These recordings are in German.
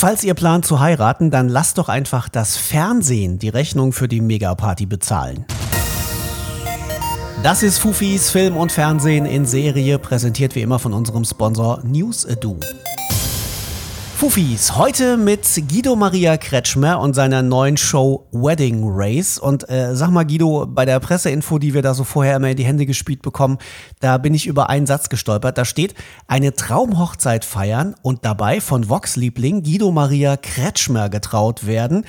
Falls ihr plant zu heiraten, dann lasst doch einfach das Fernsehen die Rechnung für die Megaparty bezahlen. Das ist Fufis Film und Fernsehen in Serie, präsentiert wie immer von unserem Sponsor News Ado. Fufis, heute mit Guido Maria Kretschmer und seiner neuen Show Wedding Race. Und äh, sag mal, Guido, bei der Presseinfo, die wir da so vorher immer in die Hände gespielt bekommen, da bin ich über einen Satz gestolpert. Da steht, eine Traumhochzeit feiern und dabei von Vox-Liebling Guido Maria Kretschmer getraut werden.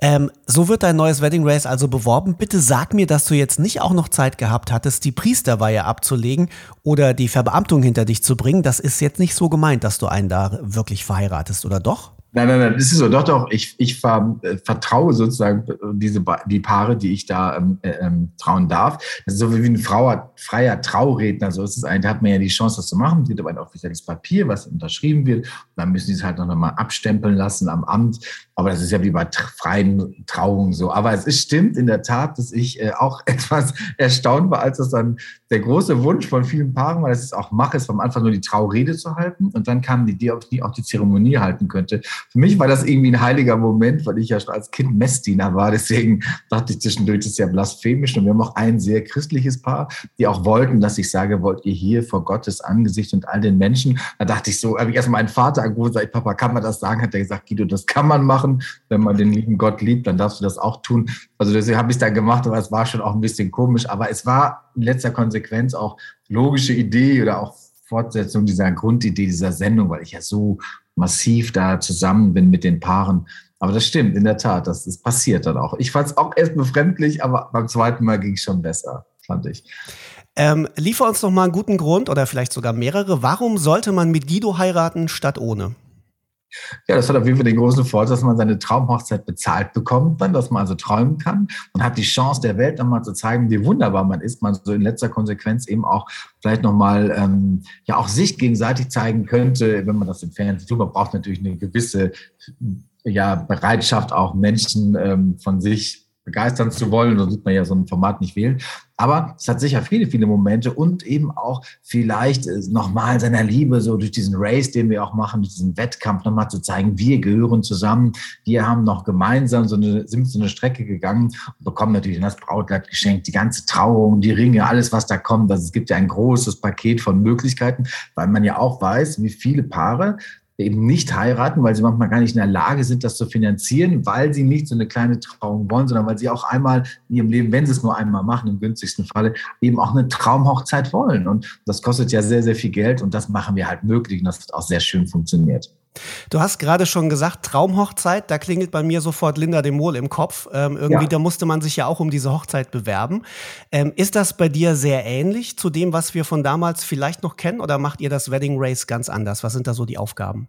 Ähm, so wird dein neues Wedding Race also beworben. Bitte sag mir, dass du jetzt nicht auch noch Zeit gehabt hattest, die Priesterweihe abzulegen oder die Verbeamtung hinter dich zu bringen. Das ist jetzt nicht so gemeint, dass du einen da wirklich verheiratest, oder doch? Nein, nein, nein, das ist so. Doch, doch. Ich, ich ver, äh, vertraue sozusagen äh, diese die Paare, die ich da ähm, äh, ähm, trauen darf. Das ist so wie ein Frauer, freier Trauredner. So ist es eigentlich. Da hat man ja die Chance, das zu machen. Es gibt aber ein offizielles Papier, was unterschrieben wird. Und dann müssen die es halt noch mal abstempeln lassen am Amt. Aber das ist ja wie bei freien Trauungen so. Aber es ist, stimmt in der Tat, dass ich äh, auch etwas erstaunt war, als das dann der große Wunsch von vielen Paaren war, dass es auch mache, ist am Anfang nur die Traurede zu halten und dann kam die Idee, ob ich auch die Zeremonie halten könnte. Für mich war das irgendwie ein heiliger Moment, weil ich ja schon als Kind Messdiener war. Deswegen dachte ich zwischendurch, das ist ja blasphemisch. Und wir haben auch ein sehr christliches Paar, die auch wollten, dass ich sage, wollt ihr hier vor Gottes Angesicht und all den Menschen? Da dachte ich so, habe ich erst meinen Vater angerufen, sage ich, Papa, kann man das sagen? Hat er gesagt, Guido, das kann man machen machen. Wenn man den lieben Gott liebt, dann darfst du das auch tun. Also deswegen habe ich es dann gemacht, aber es war schon auch ein bisschen komisch. Aber es war in letzter Konsequenz auch logische Idee oder auch Fortsetzung dieser Grundidee dieser Sendung, weil ich ja so massiv da zusammen bin mit den Paaren. Aber das stimmt, in der Tat, das ist passiert dann auch. Ich fand es auch erst befremdlich, aber beim zweiten Mal ging es schon besser, fand ich. Ähm, liefer uns noch mal einen guten Grund oder vielleicht sogar mehrere. Warum sollte man mit Guido heiraten statt ohne? Ja, das hat auf jeden Fall den großen Vorteil, dass man seine Traumhochzeit bezahlt bekommt, dann, dass man also träumen kann und hat die Chance der Welt nochmal zu zeigen, wie wunderbar man ist. Man so in letzter Konsequenz eben auch vielleicht nochmal ähm, ja auch sich gegenseitig zeigen könnte, wenn man das im Fernsehen tut. Man braucht natürlich eine gewisse ja, Bereitschaft, auch Menschen ähm, von sich begeistern zu wollen, sonst wird man ja so ein Format nicht wählen. Aber es hat sicher viele, viele Momente und eben auch vielleicht äh, nochmal seiner Liebe, so durch diesen Race, den wir auch machen, diesen Wettkampf nochmal zu zeigen, wir gehören zusammen, wir haben noch gemeinsam so eine, sind so eine Strecke gegangen und bekommen natürlich das Brautkleid geschenkt, die ganze Trauung, die Ringe, alles, was da kommt. Also es gibt ja ein großes Paket von Möglichkeiten, weil man ja auch weiß, wie viele Paare eben nicht heiraten, weil sie manchmal gar nicht in der Lage sind, das zu finanzieren, weil sie nicht so eine kleine Trauung wollen, sondern weil sie auch einmal in ihrem Leben, wenn sie es nur einmal machen, im günstigsten Falle, eben auch eine Traumhochzeit wollen. Und das kostet ja sehr, sehr viel Geld und das machen wir halt möglich und das hat auch sehr schön funktioniert. Du hast gerade schon gesagt, Traumhochzeit, da klingelt bei mir sofort Linda de Mol im Kopf. Ähm, irgendwie, ja. da musste man sich ja auch um diese Hochzeit bewerben. Ähm, ist das bei dir sehr ähnlich zu dem, was wir von damals vielleicht noch kennen, oder macht ihr das Wedding Race ganz anders? Was sind da so die Aufgaben?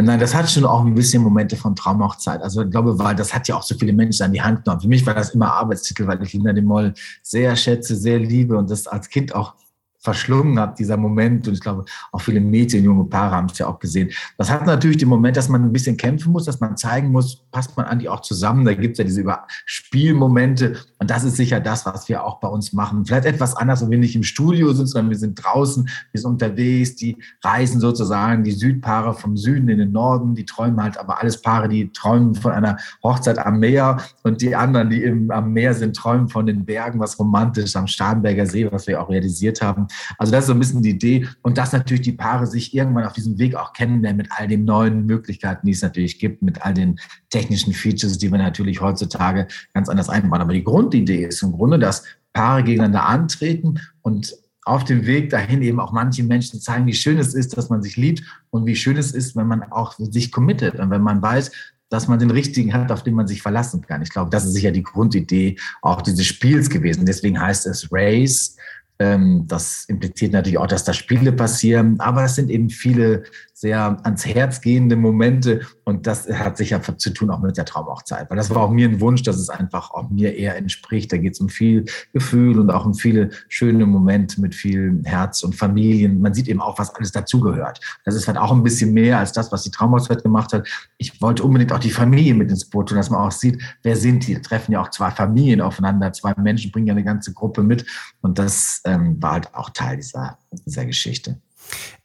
Nein, das hat schon auch ein bisschen Momente von Traumhochzeit. Also ich glaube, weil das hat ja auch so viele Menschen an die Hand genommen. Für mich war das immer Arbeitstitel, weil ich Linda de Moll sehr schätze, sehr liebe und das als Kind auch verschlungen habe, dieser Moment. Und ich glaube, auch viele Mädchen, junge Paare haben es ja auch gesehen. Das hat natürlich den Moment, dass man ein bisschen kämpfen muss, dass man zeigen muss, passt man an die auch zusammen. Da gibt es ja diese Spielmomente. Und das ist sicher das, was wir auch bei uns machen. Vielleicht etwas anders, wenn wir nicht im Studio sind, sondern wir sind draußen, wir sind unterwegs, die reisen sozusagen, die Südpaare vom Süden in den Norden, die träumen halt, aber alles Paare, die träumen von einer Hochzeit am Meer und die anderen, die im, am Meer sind, träumen von den Bergen, was romantisch am Starnberger See, was wir auch realisiert haben. Also das ist so ein bisschen die Idee und dass natürlich die Paare sich irgendwann auf diesem Weg auch kennenlernen mit all den neuen Möglichkeiten, die es natürlich gibt, mit all den technischen Features, die wir natürlich heutzutage ganz anders einbauen. Aber die Grundidee ist im Grunde, dass Paare gegeneinander antreten und auf dem Weg dahin eben auch manchen Menschen zeigen, wie schön es ist, dass man sich liebt und wie schön es ist, wenn man auch sich committet und wenn man weiß, dass man den richtigen hat, auf den man sich verlassen kann. Ich glaube, das ist sicher die Grundidee auch dieses Spiels gewesen. Deswegen heißt es Race, das impliziert natürlich auch, dass da Spiele passieren, aber es sind eben viele sehr ans Herz gehende Momente und das hat sicher zu tun auch mit der Traumhochzeit, weil das war auch mir ein Wunsch, dass es einfach auch mir eher entspricht. Da geht es um viel Gefühl und auch um viele schöne Momente mit viel Herz und Familien. Man sieht eben auch, was alles dazugehört. Das ist halt auch ein bisschen mehr als das, was die Traumhochzeit gemacht hat. Ich wollte unbedingt auch die Familie mit ins Boot tun, dass man auch sieht, wer sind die? Treffen ja auch zwei Familien aufeinander, zwei Menschen bringen ja eine ganze Gruppe mit und das ähm, war halt auch Teil dieser, dieser Geschichte.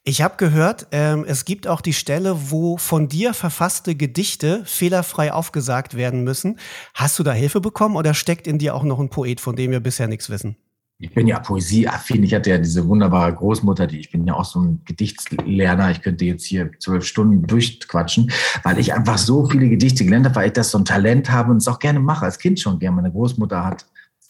Ich habe gehört, ähm, es gibt auch die Stelle, wo von dir verfasste Gedichte fehlerfrei aufgesagt werden müssen. Hast du da Hilfe bekommen oder steckt in dir auch noch ein Poet, von dem wir bisher nichts wissen? Ich bin ja poesieaffin. Ich hatte ja diese wunderbare Großmutter, die ich bin ja auch so ein Gedichtslerner. Ich könnte jetzt hier zwölf Stunden durchquatschen, weil ich einfach so viele Gedichte gelernt habe, weil ich das so ein Talent habe und es auch gerne mache. Als Kind schon gerne. Meine Großmutter hat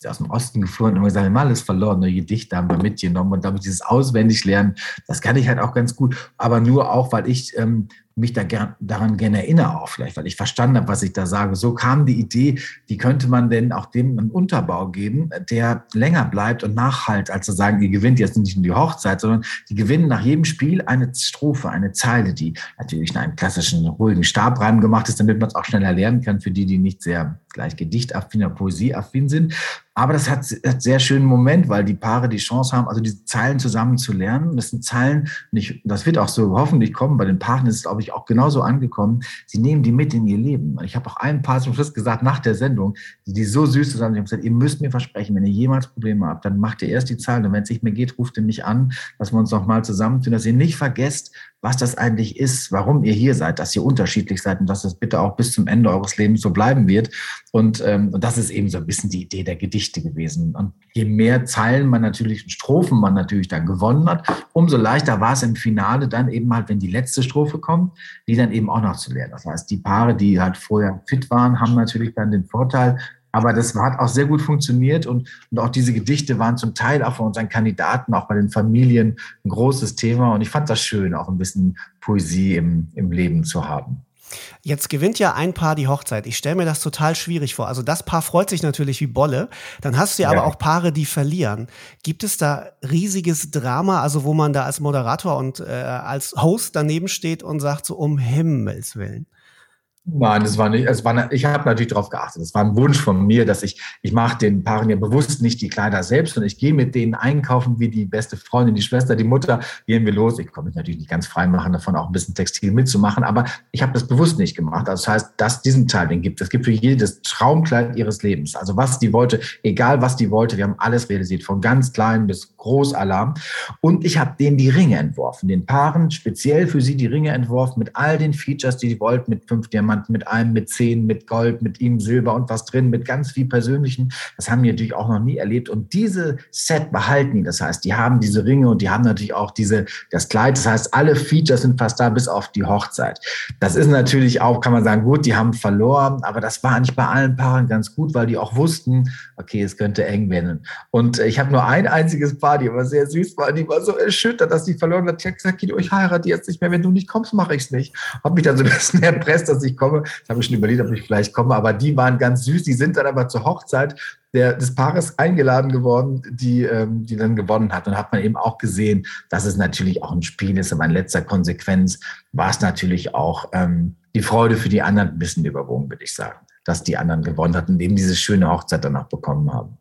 aus dem Osten geflohen und immer gesagt, immer alles verloren, nur Gedichte haben wir mitgenommen und damit dieses Auswendiglernen, das kann ich halt auch ganz gut, aber nur auch, weil ich ähm, mich da gern, daran gerne erinnere auch vielleicht, weil ich verstanden habe, was ich da sage. So kam die Idee, wie könnte man denn auch dem einen Unterbau geben, der länger bleibt und nachhalt, als zu sagen, ihr gewinnt jetzt nicht nur die Hochzeit, sondern die gewinnen nach jedem Spiel eine Strophe, eine Zeile, die natürlich in einem klassischen ruhigen Stabreim gemacht ist, damit man es auch schneller lernen kann für die, die nicht sehr gleich gedichtaffin oder poesieaffin sind. Aber das hat, hat sehr schönen Moment, weil die Paare die Chance haben, also diese Zeilen zusammen zu lernen. Das sind Zeilen, nicht, das wird auch so hoffentlich kommen. Bei den Paaren ist es, glaube ich, auch genauso angekommen. Sie nehmen die mit in ihr Leben. Ich habe auch einen Paar zum Schluss gesagt, nach der Sendung, die so süß zusammen, ich habe gesagt, ihr müsst mir versprechen, wenn ihr jemals Probleme habt, dann macht ihr erst die Zahlen. Und wenn es nicht mehr geht, ruft ihr mich an, dass wir uns nochmal zusammentun, dass ihr nicht vergesst, was das eigentlich ist, warum ihr hier seid, dass ihr unterschiedlich seid und dass das bitte auch bis zum Ende eures Lebens so bleiben wird. Und, ähm, und das ist eben so ein bisschen die Idee der Gedichte gewesen. Und je mehr Zeilen man natürlich, Strophen man natürlich dann gewonnen hat, umso leichter war es im Finale dann eben halt, wenn die letzte Strophe kommt, die dann eben auch noch zu lernen. Das heißt, die Paare, die halt vorher fit waren, haben natürlich dann den Vorteil, aber das hat auch sehr gut funktioniert und, und auch diese Gedichte waren zum Teil auch von unseren Kandidaten, auch bei den Familien ein großes Thema. Und ich fand das schön, auch ein bisschen Poesie im, im Leben zu haben. Jetzt gewinnt ja ein Paar die Hochzeit. Ich stelle mir das total schwierig vor. Also das Paar freut sich natürlich wie Bolle. Dann hast du ja, ja, aber auch Paare, die verlieren. Gibt es da riesiges Drama, also wo man da als Moderator und äh, als Host daneben steht und sagt so um Himmels willen? Nein, das war nicht, es war, ich habe natürlich darauf geachtet. Es war ein Wunsch von mir, dass ich, ich mache den Paaren ja bewusst nicht die Kleider selbst, sondern ich gehe mit denen einkaufen wie die beste Freundin, die Schwester, die Mutter, gehen wir los. Ich konnte mich natürlich nicht ganz frei machen, davon auch ein bisschen Textil mitzumachen, aber ich habe das bewusst nicht gemacht. Also das heißt, dass diesen Teil, den gibt es gibt für jedes Traumkleid ihres Lebens. Also was die wollte, egal was die wollte, wir haben alles realisiert, von ganz klein bis groß Alarm. Und ich habe denen die Ringe entworfen, den Paaren speziell für sie die Ringe entworfen mit all den Features, die die wollten, mit fünf Diamanten jemand mit einem, mit zehn, mit Gold, mit ihm Silber und was drin, mit ganz viel Persönlichen. Das haben die natürlich auch noch nie erlebt. Und diese Set behalten die. Das heißt, die haben diese Ringe und die haben natürlich auch diese, das Kleid. Das heißt, alle Features sind fast da, bis auf die Hochzeit. Das ist natürlich auch, kann man sagen, gut, die haben verloren, aber das war nicht bei allen Paaren ganz gut, weil die auch wussten, okay, es könnte eng werden. Und ich habe nur ein einziges Paar, die aber sehr süß war, die war so erschüttert, dass die verloren hat. Ich habe gesagt, ich heirate jetzt nicht mehr. Wenn du nicht kommst, mache ich es nicht. Habe mich dann so ein bisschen erpresst, dass ich komme komme. Ich habe schon überlegt, ob ich vielleicht komme, aber die waren ganz süß. Die sind dann aber zur Hochzeit der, des Paares eingeladen geworden, die, ähm, die dann gewonnen hat. Und hat man eben auch gesehen, dass es natürlich auch ein Spiel ist. Aber in letzter Konsequenz war es natürlich auch ähm, die Freude für die anderen ein bisschen überwogen, würde ich sagen, dass die anderen gewonnen hatten und eben diese schöne Hochzeit danach bekommen haben.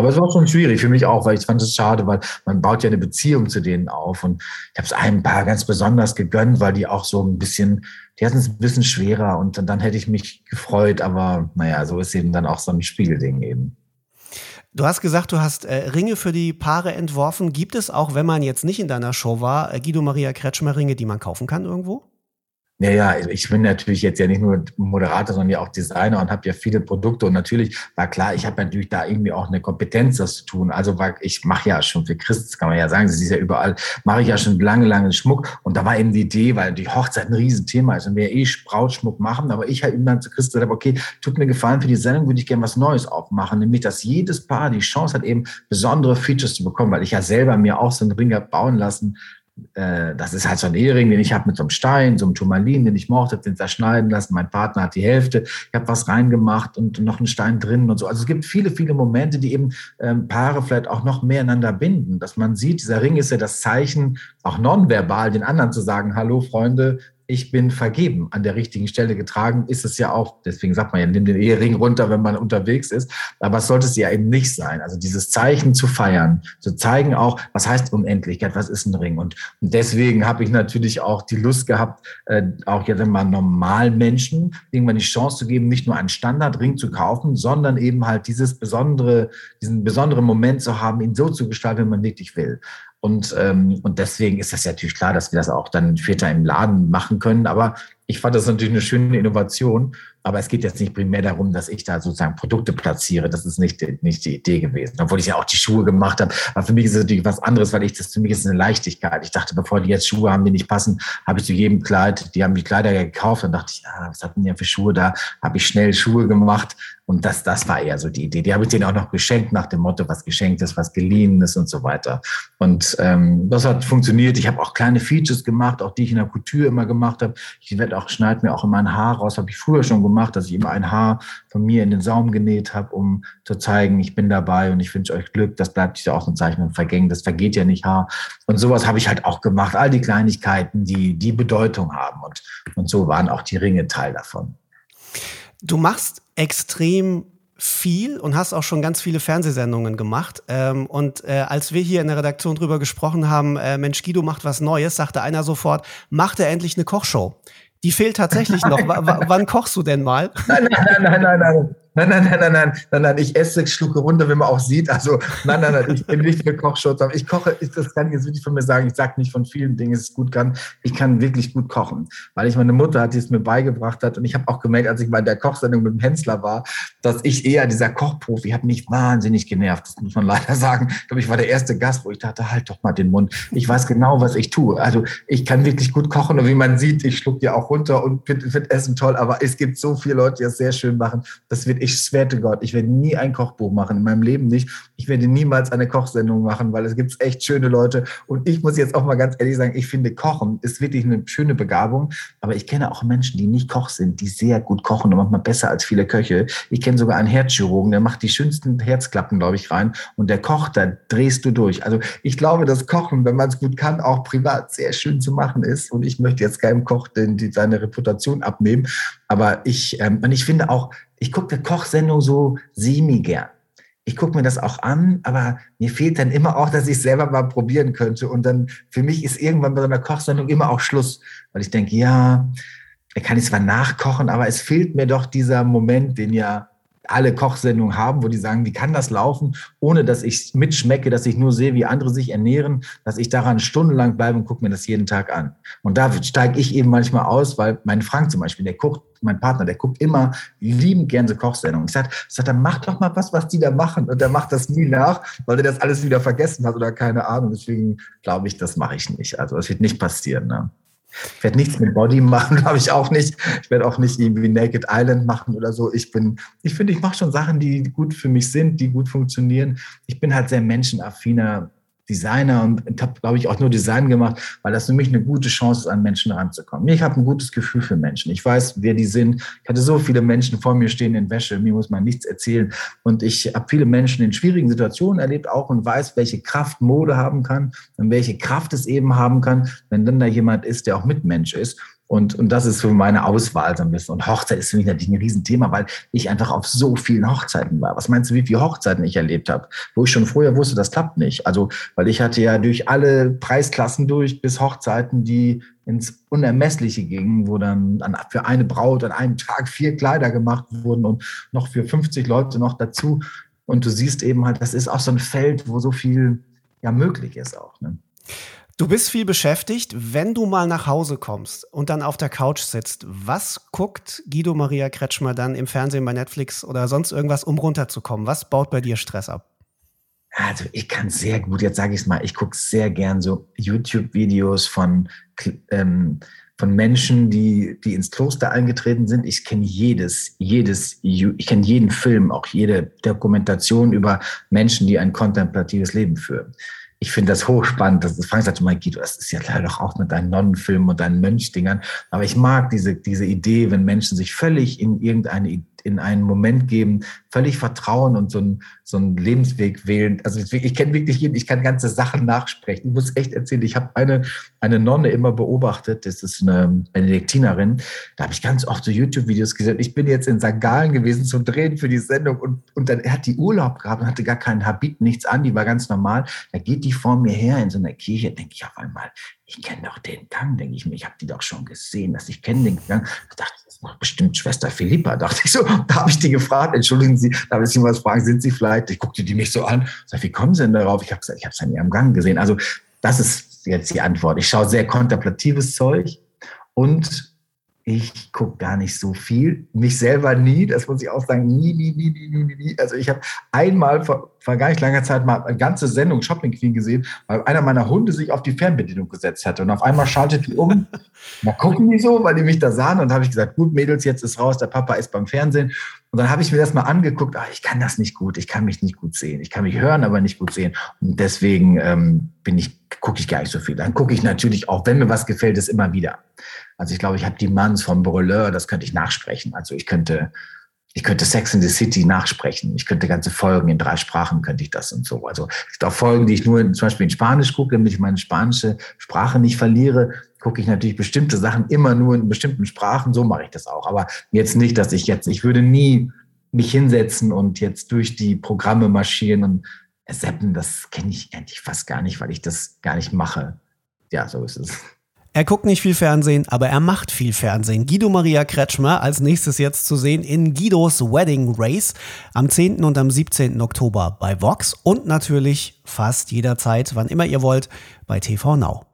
Aber es war schon schwierig für mich auch, weil ich fand es schade, weil man baut ja eine Beziehung zu denen auf. Und ich habe es einem Paar ganz besonders gegönnt, weil die auch so ein bisschen, die hatten es ein bisschen schwerer und dann hätte ich mich gefreut. Aber naja, so ist eben dann auch so ein Spiegelding eben. Du hast gesagt, du hast äh, Ringe für die Paare entworfen. Gibt es auch, wenn man jetzt nicht in deiner Show war, äh, Guido Maria Kretschmer Ringe, die man kaufen kann irgendwo? Ja, ja, ich bin natürlich jetzt ja nicht nur Moderator, sondern ja auch Designer und habe ja viele Produkte. Und natürlich war klar, ich habe natürlich da irgendwie auch eine Kompetenz, das zu tun. Also war, ich mache ja schon für Christ, kann man ja sagen, sie ist ja überall, mache ich ja schon lange, lange Schmuck. Und da war eben die Idee, weil die Hochzeit ein Riesenthema ist und wir eh Brautschmuck machen. Aber ich halt eben dann zu Christ gesagt habe, okay, tut mir gefallen, für die Sendung würde ich gerne was Neues aufmachen. Nämlich, dass jedes Paar die Chance hat, eben besondere Features zu bekommen, weil ich ja selber mir auch so einen Ring habe bauen lassen äh, das ist halt so ein Ehering, den ich habe mit so einem Stein, so einem Turmalin, den ich mochte, den zerschneiden lassen. Mein Partner hat die Hälfte. Ich habe was reingemacht und noch einen Stein drin und so. Also es gibt viele, viele Momente, die eben ähm, Paare vielleicht auch noch mehr einander binden. Dass man sieht, dieser Ring ist ja das Zeichen, auch nonverbal den anderen zu sagen, hallo Freunde, ich bin vergeben, an der richtigen Stelle getragen, ist es ja auch, deswegen sagt man ja, nimm den Ehering runter, wenn man unterwegs ist, aber es sollte es ja eben nicht sein. Also dieses Zeichen zu feiern, zu zeigen auch, was heißt Unendlichkeit, was ist ein Ring? Und, und deswegen habe ich natürlich auch die Lust gehabt, äh, auch jetzt immer normalen Menschen irgendwann die Chance zu geben, nicht nur einen Standardring zu kaufen, sondern eben halt dieses besondere, diesen besonderen Moment zu haben, ihn so zu gestalten, wie man wirklich will. Und, ähm, und deswegen ist das ja natürlich klar, dass wir das auch dann später im Laden machen können. Aber ich fand das natürlich eine schöne Innovation, aber es geht jetzt nicht primär darum, dass ich da sozusagen Produkte platziere. Das ist nicht, nicht die Idee gewesen. Obwohl ich ja auch die Schuhe gemacht habe. Aber für mich ist es natürlich was anderes, weil ich das für mich ist eine Leichtigkeit. Ich dachte, bevor die jetzt Schuhe haben, die nicht passen, habe ich zu jedem Kleid, die haben die Kleider gekauft. Dann dachte ich, ah, was hatten die ja für Schuhe da? Habe ich schnell Schuhe gemacht. Und das, das war eher so die Idee. Die habe ich denen auch noch geschenkt nach dem Motto, was geschenkt ist, was geliehen ist und so weiter. Und ähm, das hat funktioniert. Ich habe auch kleine Features gemacht, auch die ich in der Couture immer gemacht habe. Ich werde auch, schneide mir auch immer ein Haar raus, habe ich früher schon gemacht, dass ich immer ein Haar von mir in den Saum genäht habe, um zu zeigen, ich bin dabei und ich wünsche euch Glück. Das bleibt ja auch ein Zeichen von Vergängen. Das vergeht ja nicht Haar. Und sowas habe ich halt auch gemacht. All die Kleinigkeiten, die die Bedeutung haben. Und, und so waren auch die Ringe Teil davon. Du machst extrem viel und hast auch schon ganz viele Fernsehsendungen gemacht. Ähm, und äh, als wir hier in der Redaktion drüber gesprochen haben, äh, Mensch, Guido macht was Neues, sagte einer sofort, macht er endlich eine Kochshow. Die fehlt tatsächlich noch. W wann kochst du denn mal? Nein, nein, nein, nein, nein, nein. Nein, nein, nein, nein, nein, nein, nein, ich esse, schlucke runter, wenn man auch sieht. Also, nein, nein, nein, ich bin nicht für Kochschutz. Ich koche, ich, das kann ich jetzt wirklich von mir sagen. Ich sage nicht von vielen Dingen, dass ich es gut kann. Ich kann wirklich gut kochen, weil ich meine Mutter hat, die es mir beigebracht hat. Und ich habe auch gemerkt, als ich in der Kochsendung mit dem Hensler war, dass ich eher dieser Kochprofi hat mich wahnsinnig genervt. Das muss man leider sagen. Ich glaube, ich war der erste Gast, wo ich dachte, halt doch mal den Mund. Ich weiß genau, was ich tue. Also, ich kann wirklich gut kochen. Und wie man sieht, ich schluck ja auch runter und finde find Essen toll. Aber es gibt so viele Leute, die es sehr schön machen. Das wird ich schwerte Gott. Ich werde nie ein Kochbuch machen, in meinem Leben nicht. Ich werde niemals eine Kochsendung machen, weil es gibt echt schöne Leute. Und ich muss jetzt auch mal ganz ehrlich sagen, ich finde Kochen ist wirklich eine schöne Begabung. Aber ich kenne auch Menschen, die nicht Koch sind, die sehr gut kochen und manchmal besser als viele Köche. Ich kenne sogar einen Herzchirurgen, der macht die schönsten Herzklappen, glaube ich, rein. Und der kocht, da drehst du durch. Also ich glaube, dass Kochen, wenn man es gut kann, auch privat sehr schön zu machen ist. Und ich möchte jetzt keinem Koch denn die, seine Reputation abnehmen. Aber ich, ähm, und ich finde auch, ich gucke Kochsendung so semi gern. Ich gucke mir das auch an, aber mir fehlt dann immer auch, dass ich es selber mal probieren könnte. Und dann für mich ist irgendwann bei so einer Kochsendung immer auch Schluss, weil ich denke, ja, er kann ich zwar nachkochen, aber es fehlt mir doch dieser Moment, den ja alle Kochsendungen haben, wo die sagen, wie kann das laufen, ohne dass ich mitschmecke, dass ich nur sehe, wie andere sich ernähren, dass ich daran stundenlang bleibe und gucke mir das jeden Tag an. Und da steige ich eben manchmal aus, weil mein Frank zum Beispiel, der guckt, mein Partner, der guckt immer liebend gerne so Kochsendungen. Ich sage, sag, dann mach doch mal was, was die da machen. Und der macht das nie nach, weil er das alles wieder vergessen hat oder keine Ahnung. Deswegen glaube ich, das mache ich nicht. Also das wird nicht passieren. Ne? Ich werde nichts mit Body machen, glaube ich auch nicht. Ich werde auch nicht irgendwie Naked Island machen oder so. Ich bin, ich finde, ich mache schon Sachen, die gut für mich sind, die gut funktionieren. Ich bin halt sehr menschenaffiner Designer und habe, glaube ich, auch nur Design gemacht, weil das für mich eine gute Chance ist, an Menschen ranzukommen. Ich habe ein gutes Gefühl für Menschen. Ich weiß, wer die sind. Ich hatte so viele Menschen vor mir stehen in Wäsche. Mir muss man nichts erzählen. Und ich habe viele Menschen in schwierigen Situationen erlebt auch und weiß, welche Kraft Mode haben kann und welche Kraft es eben haben kann, wenn dann da jemand ist, der auch Mitmensch ist. Und, und das ist für meine Auswahl so ein bisschen. Und Hochzeit ist für mich natürlich ein Riesenthema, weil ich einfach auf so vielen Hochzeiten war. Was meinst du, wie viele Hochzeiten ich erlebt habe? Wo ich schon vorher wusste, das klappt nicht. Also, weil ich hatte ja durch alle Preisklassen durch bis Hochzeiten, die ins Unermessliche gingen, wo dann an, für eine Braut an einem Tag vier Kleider gemacht wurden und noch für 50 Leute noch dazu. Und du siehst eben halt, das ist auch so ein Feld, wo so viel ja möglich ist auch. Ne? Du bist viel beschäftigt. Wenn du mal nach Hause kommst und dann auf der Couch sitzt, was guckt Guido Maria Kretschmer dann im Fernsehen bei Netflix oder sonst irgendwas, um runterzukommen? Was baut bei dir Stress ab? Also ich kann sehr gut, jetzt sage ich es mal, ich gucke sehr gern so YouTube-Videos von, ähm, von Menschen, die, die ins Kloster eingetreten sind. Ich kenne jedes, jedes, ich kenne jeden Film, auch jede Dokumentation über Menschen, die ein kontemplatives Leben führen ich finde das hochspannend. Das ist Frank sagte mal, Guido, das ist ja leider doch auch mit deinen Nonnenfilmen und deinen Mönchdingern. Aber ich mag diese, diese Idee, wenn Menschen sich völlig in irgendeine, in einen Moment geben, völlig vertrauen und so einen, so einen Lebensweg wählen. Also ich, ich kenne wirklich jeden, ich kann ganze Sachen nachsprechen. Ich muss echt erzählen, ich habe eine, eine Nonne immer beobachtet, das ist eine Benediktinerin, da habe ich ganz oft so YouTube-Videos gesehen. Ich bin jetzt in St. Gallen gewesen zum Drehen für die Sendung und, und dann hat die Urlaub gehabt und hatte gar keinen Habit, nichts an, die war ganz normal. Da geht die vor mir her in so einer Kirche, denke ich auf einmal, ich kenne doch den Gang, denke ich mir, ich habe die doch schon gesehen, dass ich kenne den Gang. Da dachte ich, bestimmt Schwester Philippa, dachte ich so. Da habe ich die gefragt, entschuldigen Sie, darf ich Sie was fragen, sind Sie vielleicht, ich guckte die mich so an, sag, wie kommen Sie denn darauf? Ich habe gesagt, ich habe es an Ihrem Gang gesehen. Also Das ist jetzt die Antwort. Ich schaue sehr kontemplatives Zeug und ich gucke gar nicht so viel. Mich selber nie, das muss ich auch sagen, nie, nie, nie, nie, nie, nie. Also ich habe einmal vor, vor gar nicht langer Zeit mal eine ganze Sendung Shopping Queen gesehen, weil einer meiner Hunde sich auf die Fernbedienung gesetzt hatte. Und auf einmal schaltet die um. Mal gucken die so, weil die mich da sahen. Und habe ich gesagt, gut, Mädels, jetzt ist raus, der Papa ist beim Fernsehen. Und dann habe ich mir das mal angeguckt, ach, ich kann das nicht gut, ich kann mich nicht gut sehen. Ich kann mich hören, aber nicht gut sehen. Und deswegen ähm, bin ich, gucke ich gar nicht so viel. Dann gucke ich natürlich auch, wenn mir was gefällt, es immer wieder. Also ich glaube, ich habe die Manns vom Brûleur, das könnte ich nachsprechen. Also ich könnte, ich könnte Sex in the City nachsprechen. Ich könnte ganze Folgen in drei Sprachen könnte ich das und so. Also es gibt auch Folgen, die ich nur zum Beispiel in Spanisch gucke, damit ich meine spanische Sprache nicht verliere. Gucke ich natürlich bestimmte Sachen immer nur in bestimmten Sprachen. So mache ich das auch. Aber jetzt nicht, dass ich jetzt, ich würde nie mich hinsetzen und jetzt durch die Programme marschieren und seppen. Das kenne ich eigentlich fast gar nicht, weil ich das gar nicht mache. Ja, so ist es. Er guckt nicht viel Fernsehen, aber er macht viel Fernsehen. Guido Maria Kretschmer als nächstes jetzt zu sehen in Guidos Wedding Race am 10. und am 17. Oktober bei Vox und natürlich fast jederzeit, wann immer ihr wollt, bei TV Now.